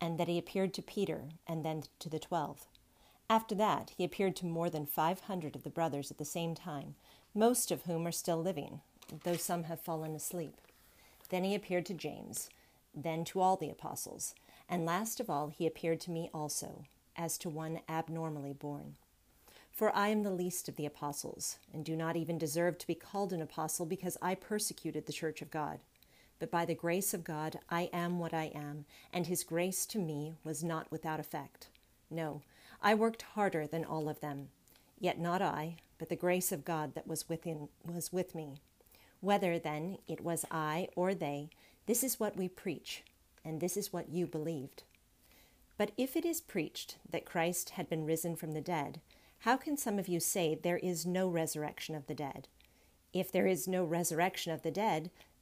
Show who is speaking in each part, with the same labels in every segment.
Speaker 1: and that he appeared to Peter and then to the twelve. After that, he appeared to more than five hundred of the brothers at the same time, most of whom are still living, though some have fallen asleep. Then he appeared to James, then to all the apostles, and last of all he appeared to me also, as to one abnormally born. For I am the least of the apostles, and do not even deserve to be called an apostle because I persecuted the church of God but by the grace of God I am what I am, and his grace to me was not without effect. No, I worked harder than all of them. Yet not I, but the grace of God that was within was with me. Whether then it was I or they, this is what we preach, and this is what you believed. But if it is preached that Christ had been risen from the dead, how can some of you say there is no resurrection of the dead? If there is no resurrection of the dead,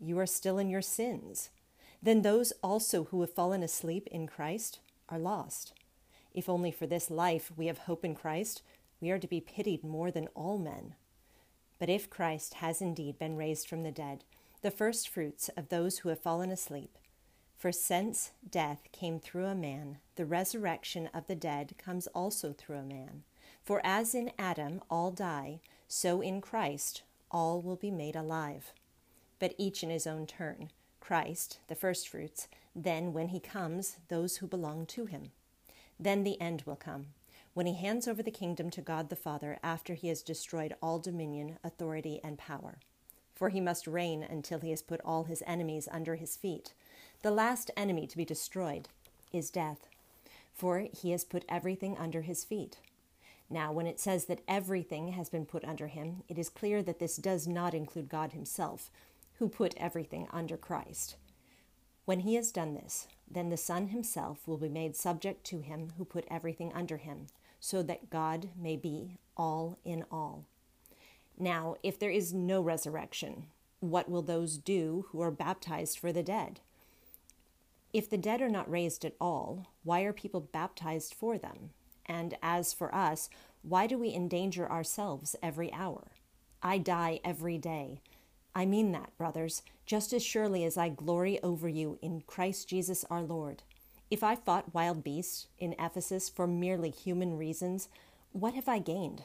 Speaker 1: you are still in your sins. Then those also who have fallen asleep in Christ are lost. If only for this life we have hope in Christ, we are to be pitied more than all men. But if Christ has indeed been raised from the dead, the first fruits of those who have fallen asleep, for since death came through a man, the resurrection of the dead comes also through a man. For as in Adam all die, so in Christ all will be made alive but each in his own turn Christ, the firstfruits, then, when he comes, those who belong to him. Then the end will come, when he hands over the kingdom to God the Father after he has destroyed all dominion, authority, and power. For he must reign until he has put all his enemies under his feet. The last enemy to be destroyed is death, for he has put everything under his feet. Now, when it says that everything has been put under him, it is clear that this does not include God himself who put everything under Christ. When he has done this, then the Son himself will be made subject to him who put everything under him, so that God may be all in all. Now, if there is no resurrection, what will those do who are baptized for the dead? If the dead are not raised at all, why are people baptized for them? And as for us, why do we endanger ourselves every hour? I die every day. I mean that, brothers, just as surely as I glory over you in Christ Jesus our Lord. If I fought wild beasts in Ephesus for merely human reasons, what have I gained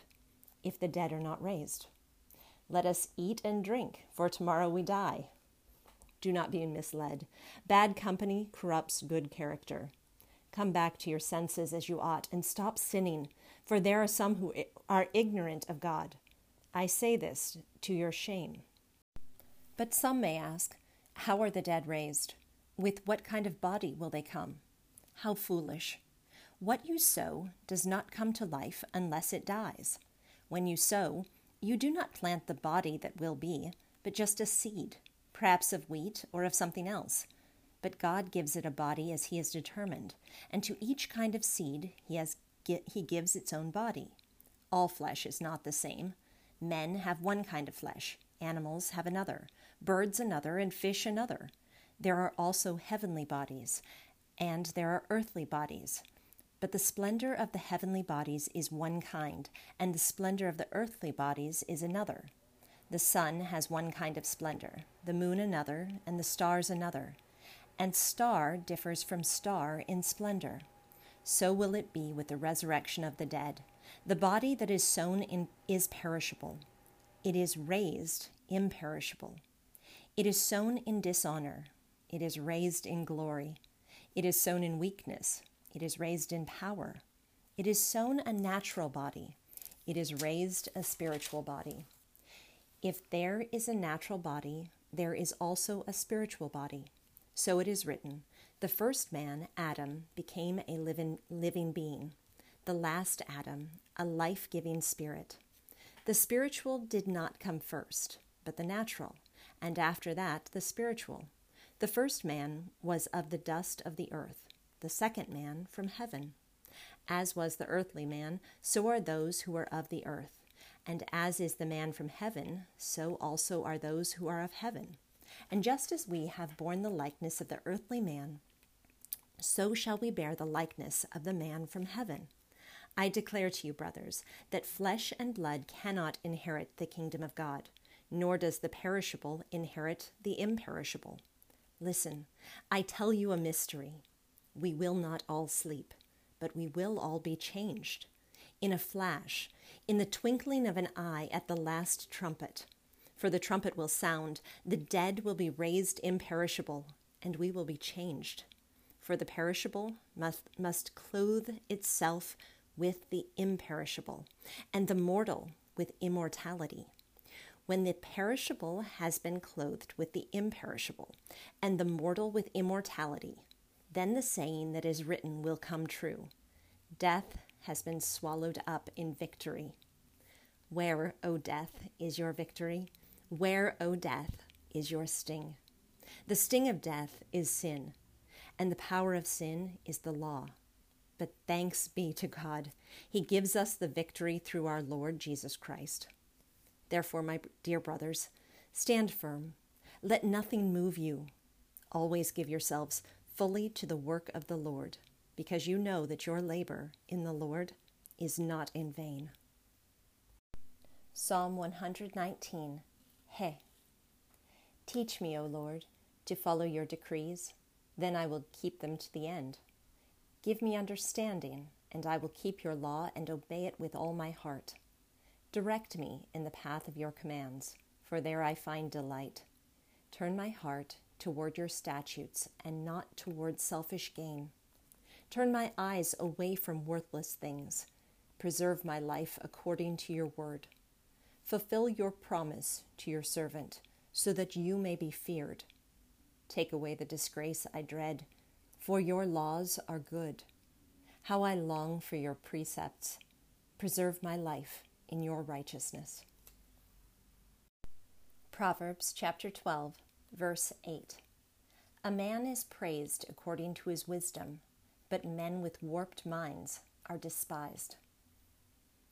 Speaker 1: if the dead are not raised? Let us eat and drink, for tomorrow we die. Do not be misled. Bad company corrupts good character. Come back to your senses as you ought and stop sinning, for there are some who are ignorant of God. I say this to your shame. But some may ask, How are the dead raised? With what kind of body will they come? How foolish! What you sow does not come to life unless it dies. When you sow, you do not plant the body that will be, but just a seed, perhaps of wheat or of something else. But God gives it a body as He has determined, and to each kind of seed He, has, he gives its own body. All flesh is not the same. Men have one kind of flesh, animals have another birds another, and fish another. There are also heavenly bodies, and there are earthly bodies. But the splendor of the heavenly bodies is one kind, and the splendor of the earthly bodies is another. The sun has one kind of splendor, the moon another, and the stars another. And star differs from star in splendor. So will it be with the resurrection of the dead. The body that is sown in is perishable, it is raised imperishable. It is sown in dishonor, it is raised in glory. It is sown in weakness, it is raised in power. It is sown a natural body, it is raised a spiritual body. If there is a natural body, there is also a spiritual body. So it is written The first man, Adam, became a living, living being, the last Adam, a life giving spirit. The spiritual did not come first, but the natural, and after that the spiritual. The first man was of the dust of the earth, the second man from heaven. As was the earthly man, so are those who are of the earth. And as is the man from heaven, so also are those who are of heaven. And just as we have borne the likeness of the earthly man, so shall we bear the likeness of the man from heaven. I declare to you, brothers, that flesh and blood cannot inherit the kingdom of God, nor does the perishable inherit the imperishable. Listen, I tell you a mystery. We will not all sleep, but we will all be changed. In a flash, in the twinkling of an eye at the last trumpet. For the trumpet will sound, the dead will be raised imperishable, and we will be changed. For the perishable must, must clothe itself with the imperishable, and the mortal with immortality. When the perishable has been clothed with the imperishable, and the mortal with immortality, then the saying that is written will come true Death has been swallowed up in victory. Where, O death, is your victory? Where, O death, is your sting? The sting of death is sin, and the power of sin is the law. But thanks be to God, He gives us the victory through our Lord Jesus Christ. Therefore, my dear brothers, stand firm. Let nothing move you. Always give yourselves fully to the work of the Lord, because you know that your labor in the Lord is not in vain. Psalm 119 He. Teach me, O Lord, to follow your decrees, then I will keep them to the end. Give me understanding, and I will keep your law and obey it with all my heart. Direct me in the path of your commands, for there I find delight. Turn my heart toward your statutes and not toward selfish gain. Turn my eyes away from worthless things. Preserve my life according to your word. Fulfill your promise to your servant, so that you may be feared. Take away the disgrace I dread for your laws are good. How I long for your precepts. Preserve my life in your righteousness. Proverbs chapter 12, verse 8. A man is praised according to his wisdom, but men with warped minds are despised.